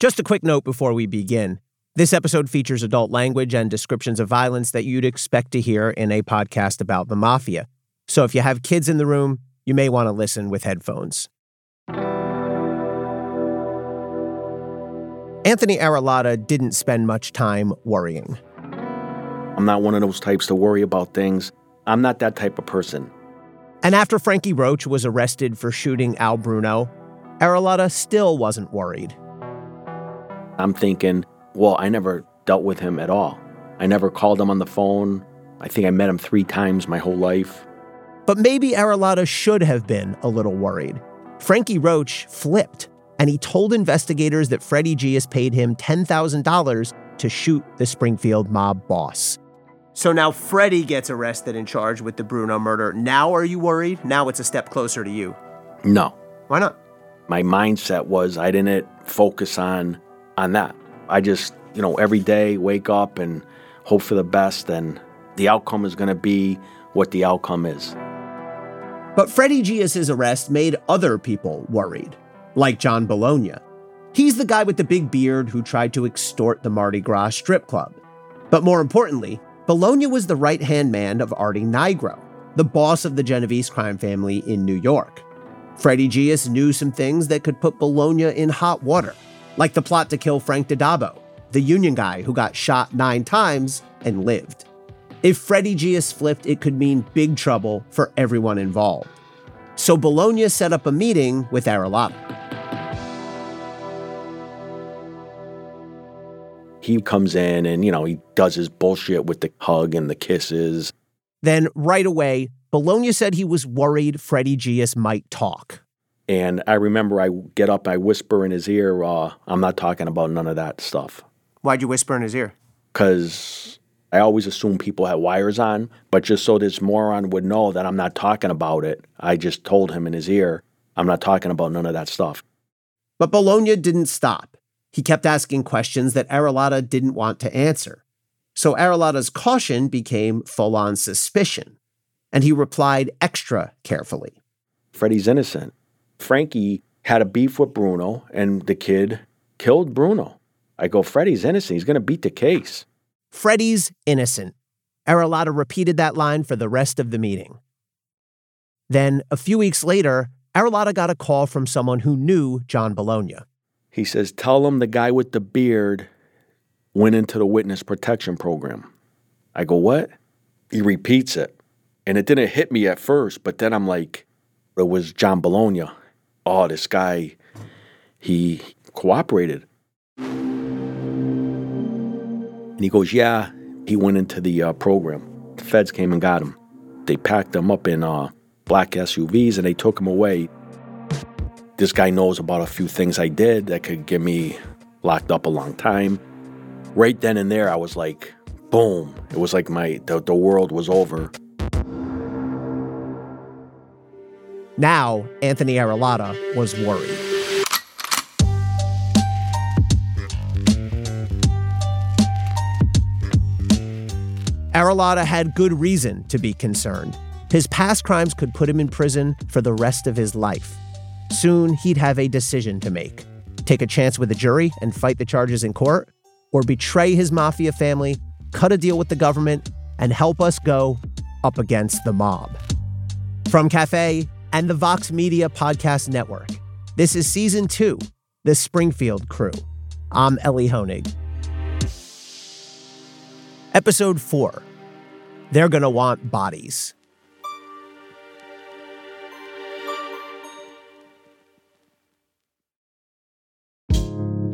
Just a quick note before we begin. This episode features adult language and descriptions of violence that you'd expect to hear in a podcast about the mafia. So if you have kids in the room, you may want to listen with headphones. Anthony Arillotta didn't spend much time worrying. I'm not one of those types to worry about things. I'm not that type of person. And after Frankie Roach was arrested for shooting Al Bruno, Arillotta still wasn't worried. I'm thinking, well, I never dealt with him at all. I never called him on the phone. I think I met him three times my whole life. But maybe Arillotta should have been a little worried. Frankie Roach flipped, and he told investigators that Freddie G has paid him $10,000 to shoot the Springfield mob boss. So now Freddie gets arrested and charged with the Bruno murder. Now are you worried? Now it's a step closer to you. No. Why not? My mindset was I didn't focus on on that. I just, you know, every day wake up and hope for the best, and the outcome is going to be what the outcome is. But Freddie Geas's arrest made other people worried, like John Bologna. He's the guy with the big beard who tried to extort the Mardi Gras strip club. But more importantly, Bologna was the right hand man of Artie Nigro, the boss of the Genovese crime family in New York. Freddie Geas knew some things that could put Bologna in hot water like the plot to kill Frank DiDabbo, the union guy who got shot nine times and lived. If Freddie Geas flipped, it could mean big trouble for everyone involved. So Bologna set up a meeting with Arillotta. He comes in and, you know, he does his bullshit with the hug and the kisses. Then, right away, Bologna said he was worried Freddie Geas might talk. And I remember I get up, I whisper in his ear, uh, I'm not talking about none of that stuff. Why'd you whisper in his ear? Because I always assume people had wires on, but just so this moron would know that I'm not talking about it, I just told him in his ear, I'm not talking about none of that stuff. But Bologna didn't stop. He kept asking questions that Arillotta didn't want to answer. So Arillotta's caution became full on suspicion, and he replied extra carefully. Freddie's innocent. Frankie had a beef with Bruno, and the kid killed Bruno. I go, Freddie's innocent. He's going to beat the case. Freddie's innocent. Arillotta repeated that line for the rest of the meeting. Then, a few weeks later, Arillotta got a call from someone who knew John Bologna. He says, Tell him the guy with the beard went into the witness protection program. I go, What? He repeats it. And it didn't hit me at first, but then I'm like, It was John Bologna oh, this guy, he cooperated. And he goes, yeah, he went into the uh, program. The feds came and got him. They packed him up in uh, black SUVs and they took him away. This guy knows about a few things I did that could get me locked up a long time. Right then and there, I was like, boom. It was like my the, the world was over. Now, Anthony Arillotta was worried. Arillotta had good reason to be concerned. His past crimes could put him in prison for the rest of his life. Soon, he'd have a decision to make take a chance with a jury and fight the charges in court, or betray his mafia family, cut a deal with the government, and help us go up against the mob. From Cafe, and the Vox Media Podcast Network. This is season two, The Springfield Crew. I'm Elie Honig. Episode four They're Gonna Want Bodies.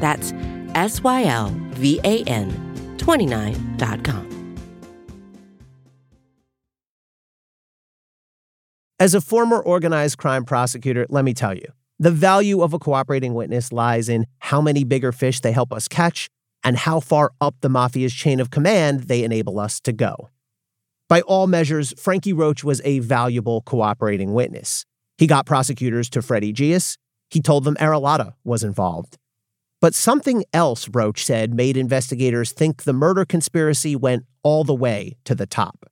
That's S Y L V A N 29.com. As a former organized crime prosecutor, let me tell you, the value of a cooperating witness lies in how many bigger fish they help us catch and how far up the mafia's chain of command they enable us to go. By all measures, Frankie Roach was a valuable cooperating witness. He got prosecutors to Freddie Geas. He told them Arillotta was involved. But something else Roach said made investigators think the murder conspiracy went all the way to the top.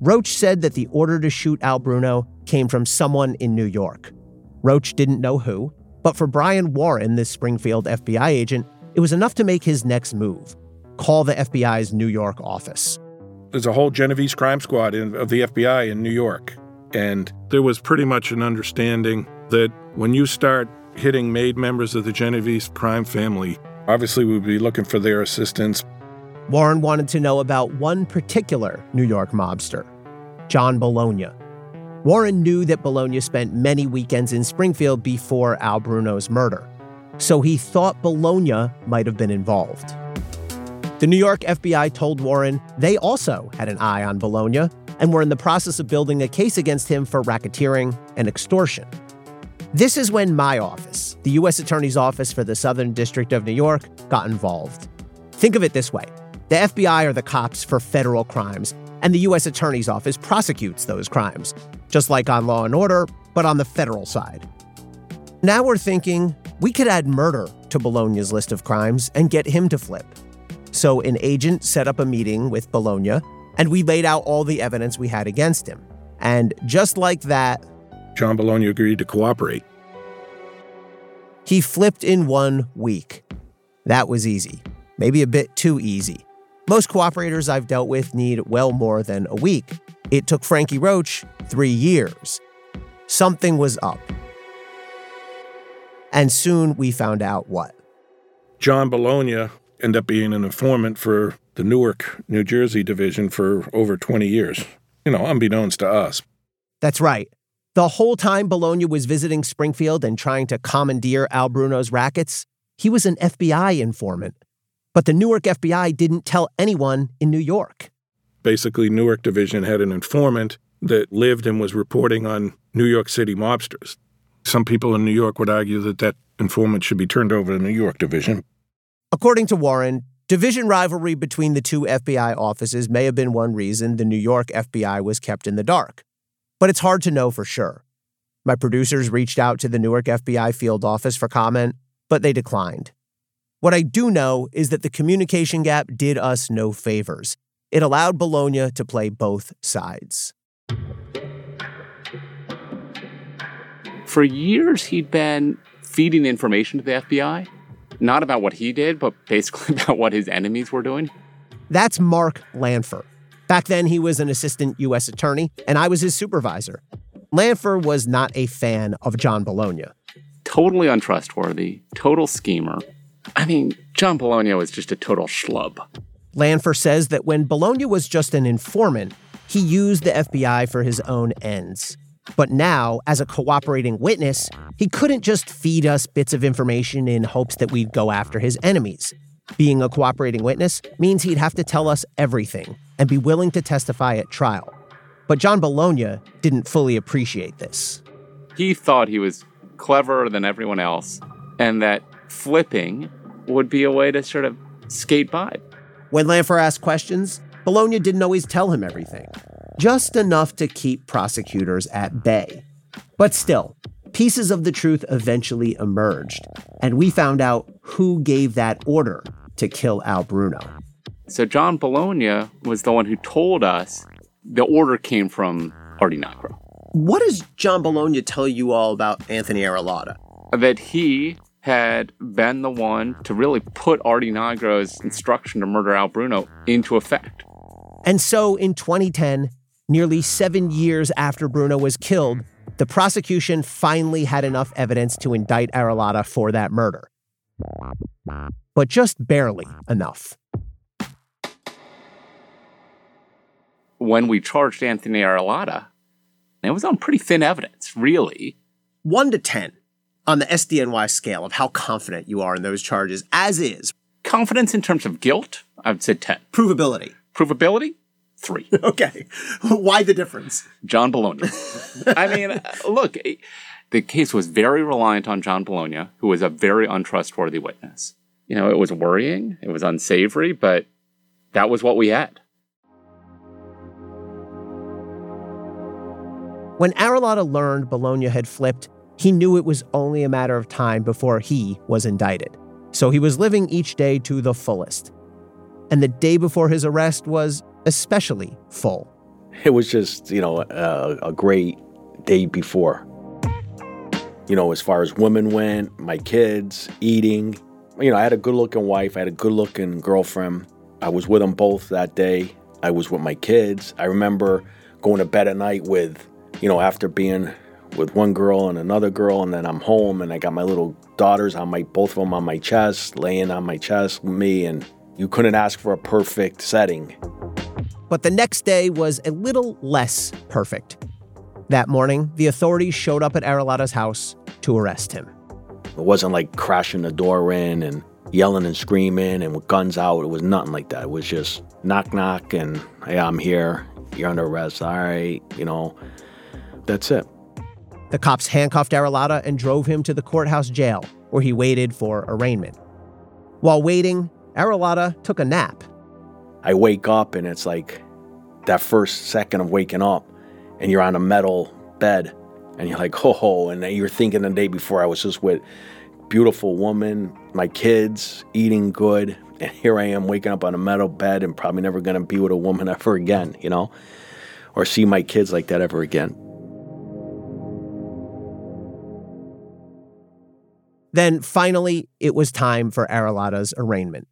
Roach said that the order to shoot Al Bruno came from someone in New York. Roach didn't know who, but for Brian Warren, this Springfield FBI agent, it was enough to make his next move call the FBI's New York office. There's a whole Genovese crime squad in, of the FBI in New York. And there was pretty much an understanding that when you start hitting made members of the Genovese crime family, obviously we'd be looking for their assistance. Warren wanted to know about one particular New York mobster, John Bologna. Warren knew that Bologna spent many weekends in Springfield before Al Bruno's murder, so he thought Bologna might have been involved. The New York FBI told Warren they also had an eye on Bologna and were in the process of building a case against him for racketeering and extortion. This is when my office, the U.S. Attorney's Office for the Southern District of New York, got involved. Think of it this way the FBI are the cops for federal crimes, and the U.S. Attorney's Office prosecutes those crimes, just like on Law and Order, but on the federal side. Now we're thinking we could add murder to Bologna's list of crimes and get him to flip. So an agent set up a meeting with Bologna, and we laid out all the evidence we had against him. And just like that, John Bologna agreed to cooperate. He flipped in one week. That was easy, maybe a bit too easy. Most cooperators I've dealt with need well more than a week. It took Frankie Roach three years. Something was up. And soon we found out what. John Bologna ended up being an informant for the Newark, New Jersey division for over 20 years, you know, unbeknownst to us. That's right. The whole time Bologna was visiting Springfield and trying to commandeer Al Bruno's rackets, he was an FBI informant. But the Newark FBI didn't tell anyone in New York. Basically, Newark Division had an informant that lived and was reporting on New York City mobsters. Some people in New York would argue that that informant should be turned over to New York Division. According to Warren, division rivalry between the two FBI offices may have been one reason the New York FBI was kept in the dark. But it's hard to know for sure. My producers reached out to the Newark FBI field office for comment, but they declined. What I do know is that the communication gap did us no favors. It allowed Bologna to play both sides. For years, he'd been feeding information to the FBI, not about what he did, but basically about what his enemies were doing. That's Mark Lanpher. Back then, he was an assistant U.S. attorney, and I was his supervisor. Lanpher was not a fan of John Bologna. Totally untrustworthy, total schemer, I mean, John Bologna was just a total schlub. Lanpher says that when Bologna was just an informant, he used the FBI for his own ends. But now, as a cooperating witness, he couldn't just feed us bits of information in hopes that we'd go after his enemies. Being a cooperating witness means he'd have to tell us everything and be willing to testify at trial. But John Bologna didn't fully appreciate this. He thought he was cleverer than everyone else and that flipping would be a way to sort of skate by. When Lanpher asked questions, Bologna didn't always tell him everything, just enough to keep prosecutors at bay. But still, pieces of the truth eventually emerged, and we found out who gave that order to kill Al Bruno. So John Bologna was the one who told us the order came from Artie Nigro. What does John Bologna tell you all about Anthony Arillotta? that he had been the one to really put Artie Nigro's instruction to murder Al Bruno into effect. And so in 2010, nearly seven years after Bruno was killed, the prosecution finally had enough evidence to indict Arillotta for that murder. But just barely enough. When we charged Anthony Arillotta, it was on pretty thin evidence, really. 1 to 10 on the SDNY scale of how confident you are in those charges, as is. Confidence in terms of guilt, I would say 10. Provability. Provability, three. okay. Why the difference? John Bologna. I mean, look, the case was very reliant on John Bologna, who was a very untrustworthy witness. You know, it was worrying, it was unsavory, but that was what we had. When Arillotta learned Bologna had flipped, he knew it was only a matter of time before he was indicted. So he was living each day to the fullest. And the day before his arrest was especially full. It was just, you know, a, a great day before. You know, as far as women went, my kids, eating. You know, I had a good looking wife, I had a good looking girlfriend. I was with them both that day. I was with my kids. I remember going to bed at night with, you know, after being with one girl and another girl, and then I'm home and I got my little daughters on my both of them on my chest, laying on my chest with me, and you couldn't ask for a perfect setting. But the next day was a little less perfect. That morning, the authorities showed up at Arillotta's house to arrest him. It wasn't like crashing the door in and yelling and screaming and with guns out. It was nothing like that. It was just knock, knock, and hey, I'm here. You're under arrest. All right, you know, that's it. The cops handcuffed Arillotta and drove him to the courthouse jail, where he waited for arraignment. While waiting, Arillotta took a nap. I wake up and it's like that first second of waking up, and you're on a metal bed, and you're like, oh, and you're thinking the day before I was just with beautiful woman, my kids, eating good, and here I am waking up on a metal bed and probably never gonna be with a woman ever again, you know, or see my kids like that ever again. Then finally, it was time for Arillotta's arraignment.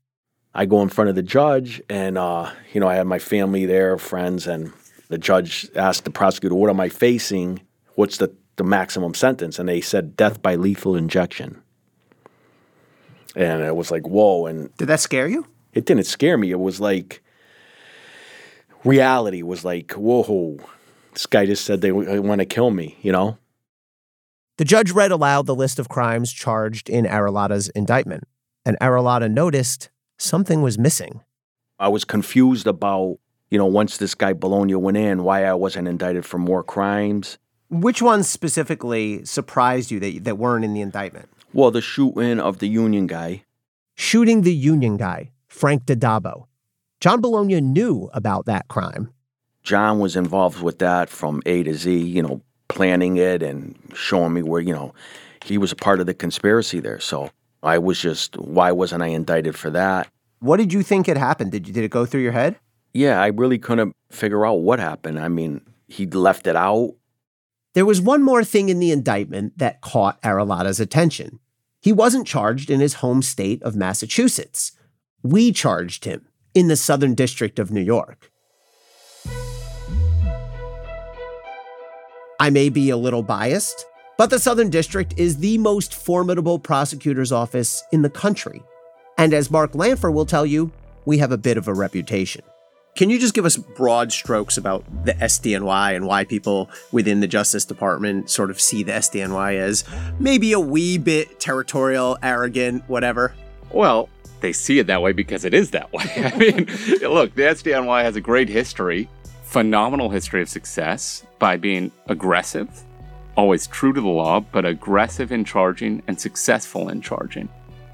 I go in front of the judge, and uh, you know, I had my family there, friends, and the judge asked the prosecutor, "What am I facing? What's the the maximum sentence?" And they said, "Death by lethal injection." And it was like, "Whoa!" And did that scare you? It didn't scare me. It was like reality was like, "Whoa!" This guy just said they want to kill me, you know. The judge read aloud the list of crimes charged in Arillotta's indictment, and Arillotta noticed something was missing. I was confused about, you know, once this guy Bologna went in, why I wasn't indicted for more crimes. Which ones specifically surprised you that, that weren't in the indictment? Well, the shooting of the union guy. Shooting the union guy, Frank DiDabbo. John Bologna knew about that crime. John was involved with that from A to Z, you know, planning it and showing me where, you know, he was a part of the conspiracy there. So I was just, why wasn't I indicted for that? What did you think had happened? Did you, did it go through your head? Yeah, I really couldn't figure out what happened. I mean, he left it out. There was one more thing in the indictment that caught Arillotta's attention. He wasn't charged in his home state of Massachusetts. We charged him in the Southern District of New York. I may be a little biased, but the Southern District is the most formidable prosecutor's office in the country. And as Mark Lanpher will tell you, we have a bit of a reputation. Can you just give us broad strokes about the SDNY and why people within the Justice Department sort of see the SDNY as maybe a wee bit territorial, arrogant, whatever? Well, they see it that way because it is that way. I mean, look, the SDNY has a great history, phenomenal history of success by being aggressive, always true to the law, but aggressive in charging and successful in charging.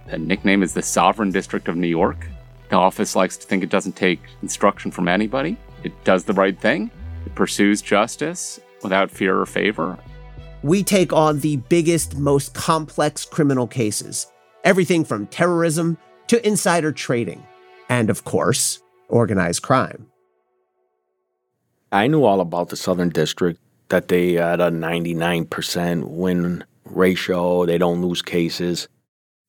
The nickname is the Sovereign District of New York. The office likes to think it doesn't take instruction from anybody. It does the right thing. It pursues justice without fear or favor. We take on the biggest, most complex criminal cases everything from terrorism to insider trading, and of course, organized crime. I knew all about the Southern District, that they had a 99% win ratio. They don't lose cases.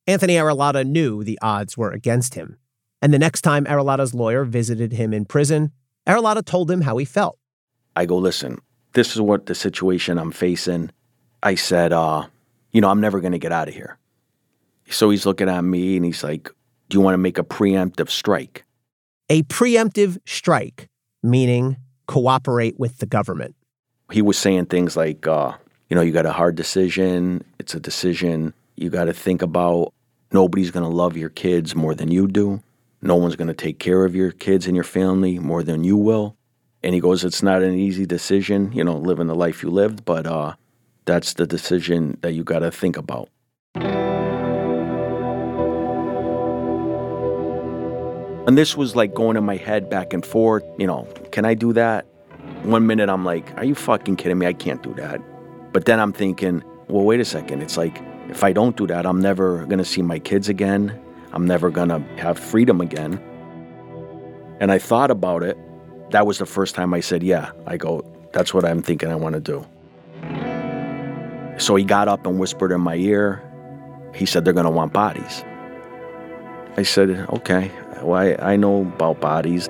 Anthony Arillotta knew the odds were against him. And the next time Arillotta's lawyer visited him in prison, Arillotta told him how he felt. I go, listen, this is what the situation I'm facing. I said, uh, you know, I'm never going to get out of here. So he's looking at me and he's like, do you want to make a preemptive strike? A preemptive strike, meaning cooperate with the government. He was saying things like, uh, you know, you got a hard decision. It's a decision you got to think about. Nobody's going to love your kids more than you do. No one's going to take care of your kids and your family more than you will. And he goes, It's not an easy decision, you know, living the life you lived, but uh, that's the decision that you got to think about. And this was like going in my head back and forth, you know, can I do that? One minute I'm like, are you fucking kidding me? I can't do that. But then I'm thinking, well, wait a second. It's like, if I don't do that, I'm never going to see my kids again. I'm never to have freedom again. And I thought about it. That was the first time I said, yeah. I go, that's what I'm thinking I want to do. So he got up and whispered in my ear. He said, they're to want bodies. I said, okay, well, I, I know about bodies.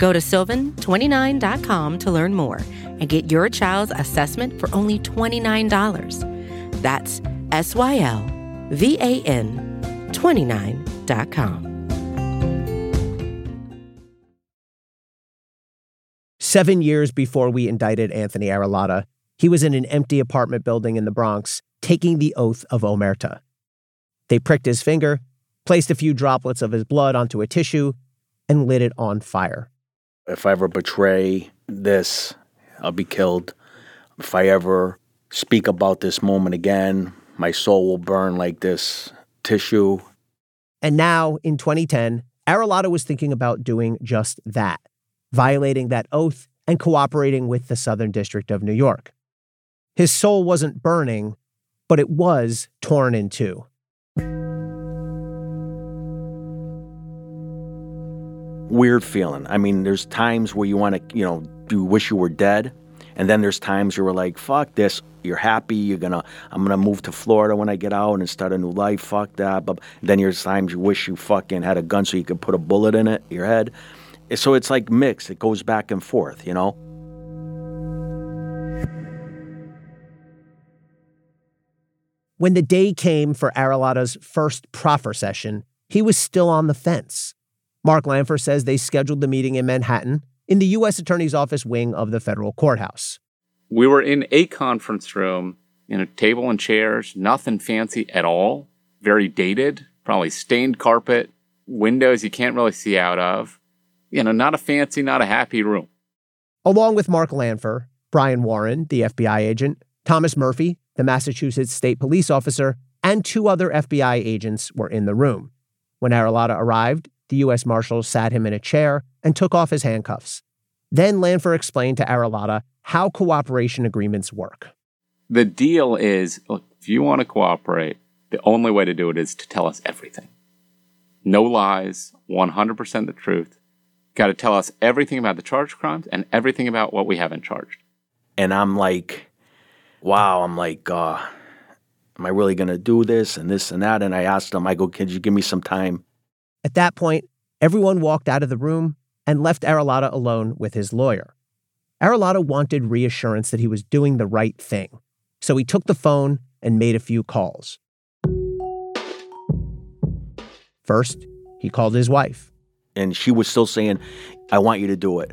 Go to sylvan29.com to learn more and get your child's assessment for only $29. That's S Y L V A N 29.com. Seven years before we indicted Anthony Arillotta, he was in an empty apartment building in the Bronx taking the oath of Omerta. They pricked his finger, placed a few droplets of his blood onto a tissue, and lit it on fire. If I ever betray this, I'll be killed. If I ever speak about this moment again, my soul will burn like this tissue. And now, in 2010, Arillotta was thinking about doing just that, violating that oath and cooperating with the Southern District of New York. His soul wasn't burning, but it was torn in two. Weird feeling. I mean, there's times where you want to, you know, you wish you were dead. And then there's times you were like, fuck this. You're happy. You're to, I'm to move to Florida when I get out and start a new life. Fuck that. But then there's times you wish you fucking had a gun so you could put a bullet in it, your head. So it's like mixed. It goes back and forth, you know? When the day came for Arillotta's first proffer session, he was still on the fence. Mark Lanpher says they scheduled the meeting in Manhattan in the U.S. Attorney's Office wing of the federal courthouse. We were in a conference room, in a table and chairs, nothing fancy at all, very dated, probably stained carpet, windows you can't really see out of. You know, not a fancy, not a happy room. Along with Mark Lanpher, Brian Warren, the FBI agent, Thomas Murphy, the Massachusetts state police officer, and two other FBI agents were in the room. When Arillotta arrived, the U.S. Marshal sat him in a chair and took off his handcuffs. Then Lanpher explained to Arillotta how cooperation agreements work. The deal is look, if you want to cooperate, the only way to do it is to tell us everything. No lies, 100% the truth. Got to tell us everything about the charged crimes and everything about what we haven't charged. And I'm like, wow, I'm like, uh, am I really going to do this and this and that? And I asked him, I go, could you give me some time? At that point, everyone walked out of the room and left Arillotta alone with his lawyer. Arillotta wanted reassurance that he was doing the right thing. So he took the phone and made a few calls. First, he called his wife. And she was still saying, I want you to do it.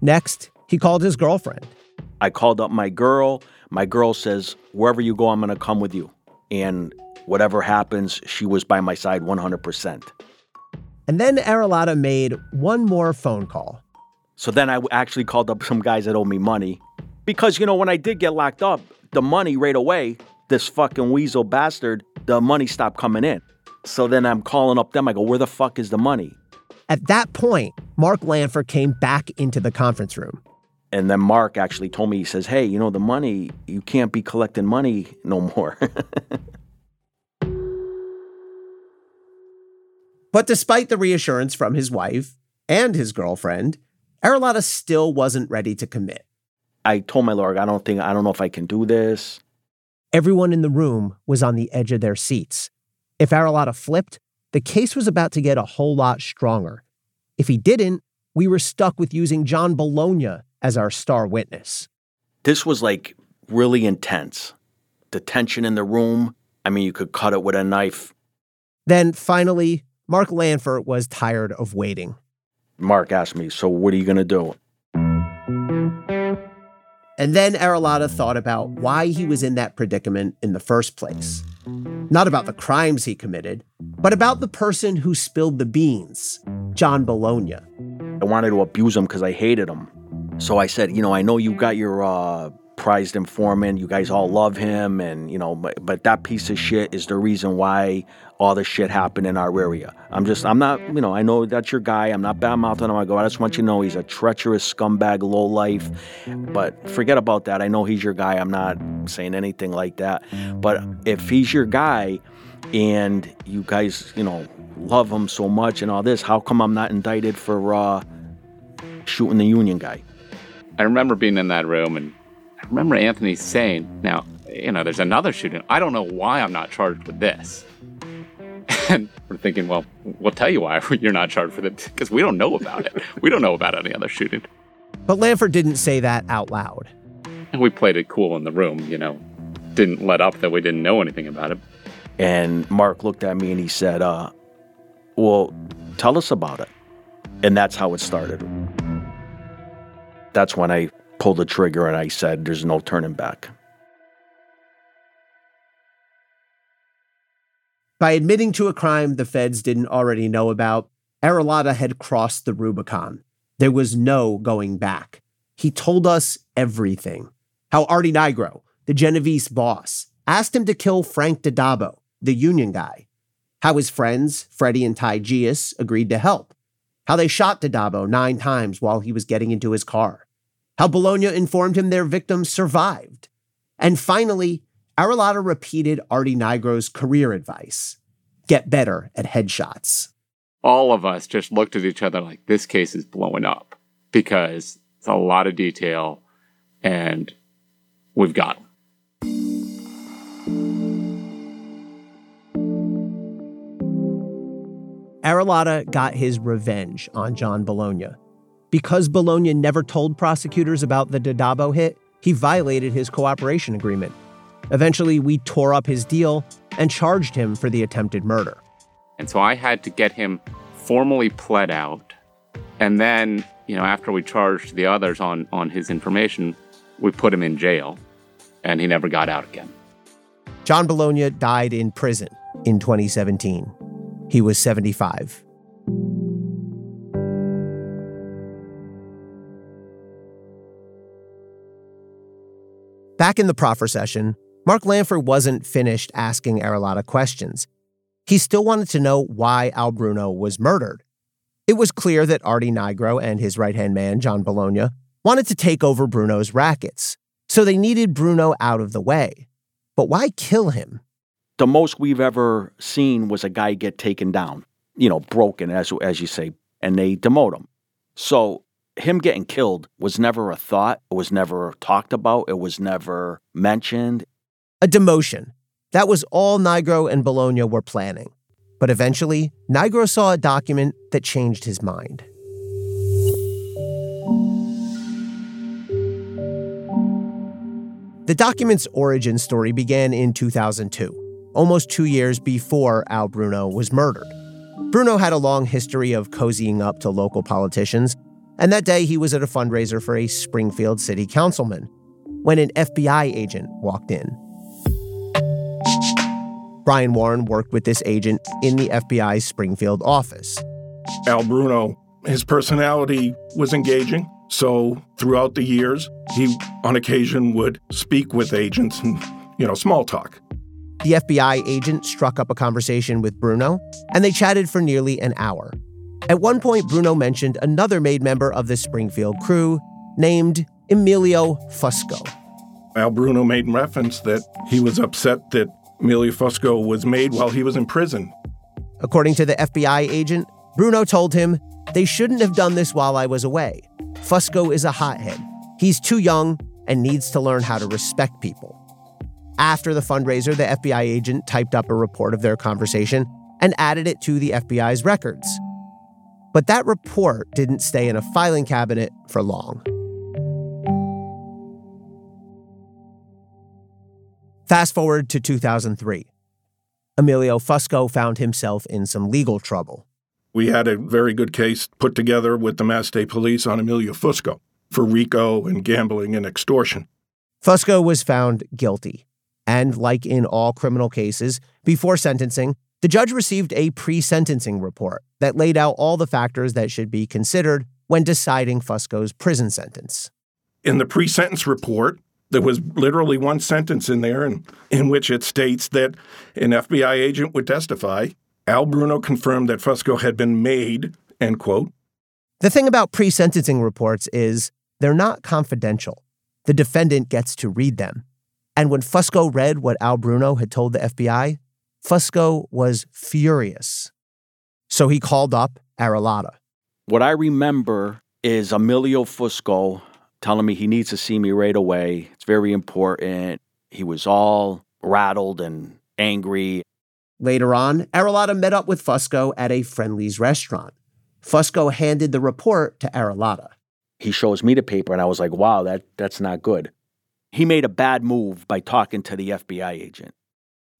Next, he called his girlfriend. I called up my girl. My girl says, Wherever you go, I'm going to come with you. And whatever happens, she was by my side 100%. And then Arillotta made one more phone call. So then I actually called up some guys that owe me money. Because, you know, when I did get locked up, the money right away, this fucking weasel bastard, the money stopped coming in. So then I'm calling up them. I go, Where the fuck is the money? At that point, Mark Lanpher came back into the conference room. And then Mark actually told me, he says, Hey, you know, the money, you can't be collecting money no more. but despite the reassurance from his wife and his girlfriend, Arillotta still wasn't ready to commit. I told my lawyer, I don't think, I don't know if I can do this. Everyone in the room was on the edge of their seats. If Arillotta flipped, the case was about to get a whole lot stronger. If he didn't, we were stuck with using John Bologna as our star witness. This was like really intense. The tension in the room, I mean, you could cut it with a knife. Then finally, Mark Lanpher was tired of waiting. Mark asked me, So what are you going to do? And then Arillotta thought about why he was in that predicament in the first place. Not about the crimes he committed, but about the person who spilled the beans, John Bologna. I wanted to abuse him because I hated him. So I said, you know, I know you got your uh, prized informant. You guys all love him, and you know, but, but that piece of shit is the reason why all this shit happened in our area. I'm just, I'm not, you know, I know that's your guy. I'm not bad mouthing him. I go, I just want you to know he's a treacherous scumbag, low life. But forget about that. I know he's your guy. I'm not saying anything like that. But if he's your guy, and you guys, you know, love him so much and all this, how come I'm not indicted for uh, shooting the union guy? I remember being in that room and I remember Anthony saying, now, you know, there's another shooting. I don't know why I'm not charged with this. And we're thinking, well, we'll tell you why you're not charged for it because we don't know about it. We don't know about any other shooting. But Lanpher didn't say that out loud. And we played it cool in the room, you know, didn't let up that we didn't know anything about it. And Mark looked at me and he said, uh, Well, tell us about it. And that's how it started. That's when I pulled the trigger and I said, There's no turning back. By admitting to a crime the feds didn't already know about, Arillotta had crossed the Rubicon. There was no going back. He told us everything. How Artie Nigro, the Genovese boss, asked him to kill Frank DiDabbo, the union guy. How his friends, Freddie and Ty Geas, agreed to help. How they shot DiDabbo nine times while he was getting into his car. How Bologna informed him their victims survived. And finally, Arillotta repeated Artie Nigro's career advice get better at headshots. All of us just looked at each other like this case is blowing up because it's a lot of detail and we've got them. Arillotta got his revenge on John Bologna. Because Bologna never told prosecutors about the DiDabbo hit, he violated his cooperation agreement. Eventually, we tore up his deal and charged him for the attempted murder. And so I had to get him formally pled out. And then, you know, after we charged the others on, on his information, we put him in jail and he never got out again. John Bologna died in prison in 2017. He was 75. Back in the proffer session, Mark Lanpher wasn't finished asking Arillotta questions. He still wanted to know why Al Bruno was murdered. It was clear that Artie Nigro and his right hand man, John Bologna, wanted to take over Bruno's rackets, so they needed Bruno out of the way. But why kill him? The most we've ever seen was a guy get taken down, you know, broken, as, as you say, and they demote him. So him getting killed was never a thought. It was never talked about. It was never mentioned. A demotion. That was all Nigro and Bologna were planning. But eventually, Nigro saw a document that changed his mind. The document's origin story began in 2002, almost two years before Al Bruno was murdered. Bruno had a long history of cozying up to local politicians, and that day he was at a fundraiser for a Springfield city councilman when an FBI agent walked in. Brian Warren worked with this agent in the FBI's Springfield office. Al Bruno, his personality was engaging. So throughout the years, he on occasion would speak with agents and, you know, small talk. The FBI agent struck up a conversation with Bruno, and they chatted for nearly an hour. At one point, Bruno mentioned another made member of the Springfield crew named Emilio Fusco. Al Bruno made reference that he was upset that Emilio Fusco was made while he was in prison. According to the FBI agent, Bruno told him, They shouldn't have done this while I was away. Fusco is a hothead. He's too young and needs to learn how to respect people. After the fundraiser, the FBI agent typed up a report of their conversation and added it to the FBI's records. But that report didn't stay in a filing cabinet for long. Fast forward to 2003. Emilio Fusco found himself in some legal trouble. We had a very good case put together with the Mass State Police on Emilio Fusco for RICO and gambling and extortion. Fusco was found guilty. And like in all criminal cases, before sentencing, the judge received a pre sentencing report that laid out all the factors that should be considered when deciding Fusco's prison sentence. In the pre sentence report, there was literally one sentence in there in, in which it states that an FBI agent would testify. Al Bruno confirmed that Fusco had been made, end quote. The thing about pre sentencing reports is they're not confidential. The defendant gets to read them. And when Fusco read what Al Bruno had told the FBI, Fusco was furious. So he called up Arillotta. What I remember is Emilio Fusco telling me he needs to see me right away. It's very important. He was all rattled and angry. Later on, Arillotta met up with Fusco at a Friendly's restaurant. Fusco handed the report to Arillotta. He shows me the paper, and I was like, wow, that, that's not good. He made a bad move by talking to the FBI agent.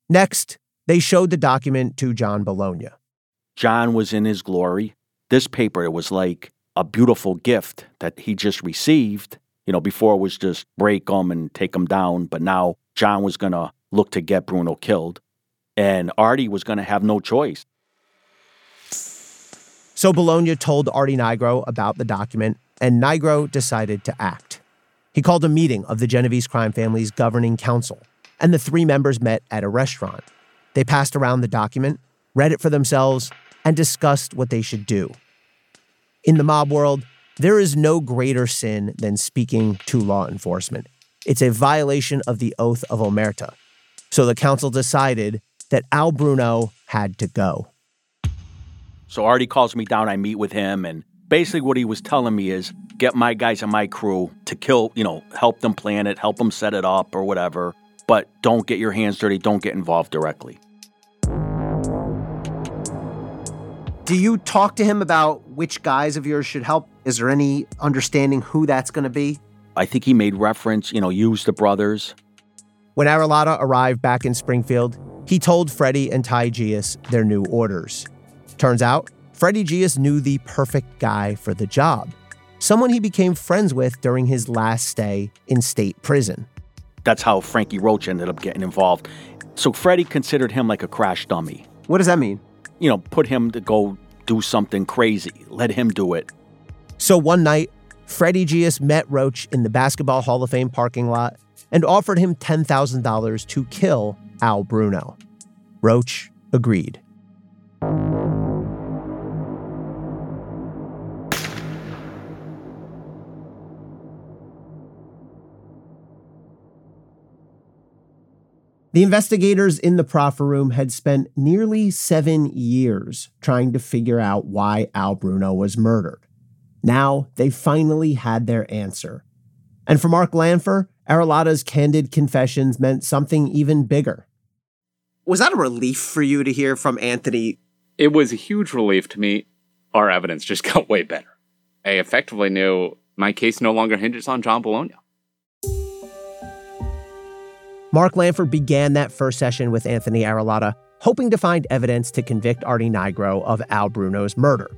Next, they showed the document to John Bologna. John was in his glory. This paper it was like a beautiful gift that he just received. You know, before it was just break them and take them down, but now John was going to look to get Bruno killed, and Artie was going to have no choice. So Bologna told Artie Nigro about the document, and Nigro decided to act. He called a meeting of the Genovese crime family's governing council, and the three members met at a restaurant. They passed around the document, read it for themselves, and discussed what they should do. In the mob world, there is no greater sin than speaking to law enforcement. It's a violation of the oath of Omerta. So the council decided that Al Bruno had to go. So Artie calls me down, I meet with him, and basically what he was telling me is get my guys and my crew to kill, you know, help them plan it, help them set it up or whatever, but don't get your hands dirty, don't get involved directly. Do you talk to him about which guys of yours should help? Is there any understanding who that's going to be? I think he made reference, you know, use the brothers. When Arillotta arrived back in Springfield, he told Freddie and Ty Geas their new orders. Turns out, Freddie Geas knew the perfect guy for the job, someone he became friends with during his last stay in state prison. That's how Frankie Roach ended up getting involved. So Freddie considered him like a crash dummy. What does that mean? You know, put him to go do something crazy, let him do it. So one night, Freddie Geas met Roach in the Basketball Hall of Fame parking lot and offered him $10,000 to kill Al Bruno. Roach agreed. The investigators in the proffer room had spent nearly seven years trying to figure out why Al Bruno was murdered. Now they finally had their answer. And for Mark Lanpher, Arillotta's candid confessions meant something even bigger. Was that a relief for you to hear from Anthony? It was a huge relief to me. Our evidence just got way better. I effectively knew my case no longer hinges on John Bologna. Mark Lanpher began that first session with Anthony Arillotta, hoping to find evidence to convict Artie Nigro of Al Bruno's murder.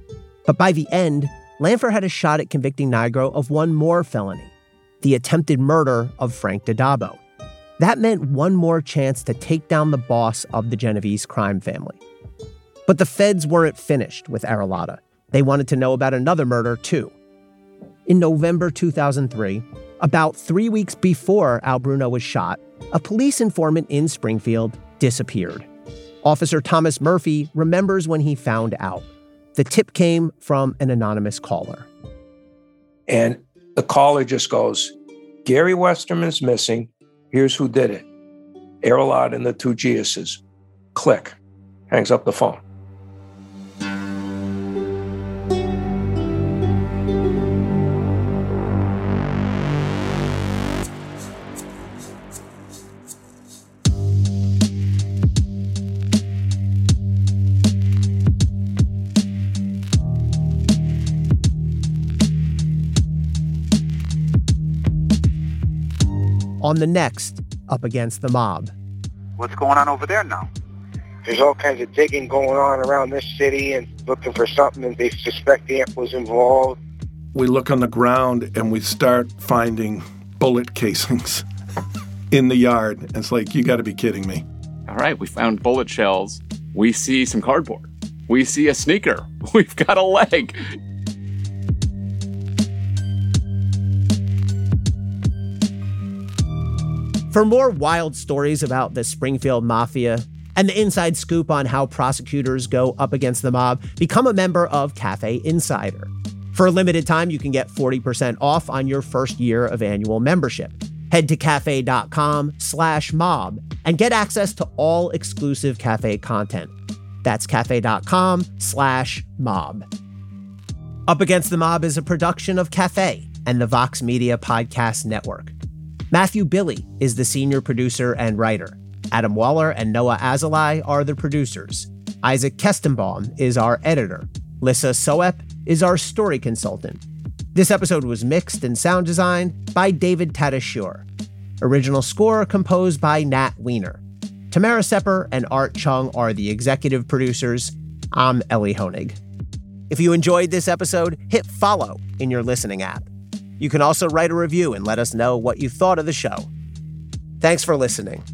But by the end, Lanpher had a shot at convicting Nigro of one more felony the attempted murder of Frank DiDabbo. That meant one more chance to take down the boss of the Genovese crime family. But the feds weren't finished with Arillotta. They wanted to know about another murder, too. In November 2003, about three weeks before Al Bruno was shot, a police informant in Springfield disappeared. Officer Thomas Murphy remembers when he found out. The tip came from an anonymous caller. And the caller just goes, Gary Westerman's missing. Here's who did it. Arillotta and the two Geases. Click. Hangs up the phone. On the next, up against the mob. What's going on over there now? There's all kinds of digging going on around this city and looking for something and they suspect Ant was involved. We look on the ground and we start finding bullet casings in the yard. It's like, you got to be kidding me. All right, we found bullet shells. We see some cardboard. We see a sneaker. We've got a leg. For more wild stories about the Springfield Mafia and the inside scoop on how prosecutors go up against the mob, become a member of Cafe Insider. For a limited time, you can get 40% off on your first year of annual membership. Head to cafe.com slash mob and get access to all exclusive cafe content. That's cafe.com slash mob. Up Against the Mob is a production of Cafe and the Vox Media Podcast Network. Matthew Billy is the senior producer and writer. Adam Waller and Noah Azulai are the producers. Isaac Kestenbaum is our editor. Lissa Soep is our story consultant. This episode was mixed and sound designed by David Tatasciore. Original score composed by Nat Weiner. Tamara Sepper and Art Chung are the executive producers. I'm Elie Honig. If you enjoyed this episode, hit follow in your listening app. You can also write a review and let us know what you thought of the show. Thanks for listening.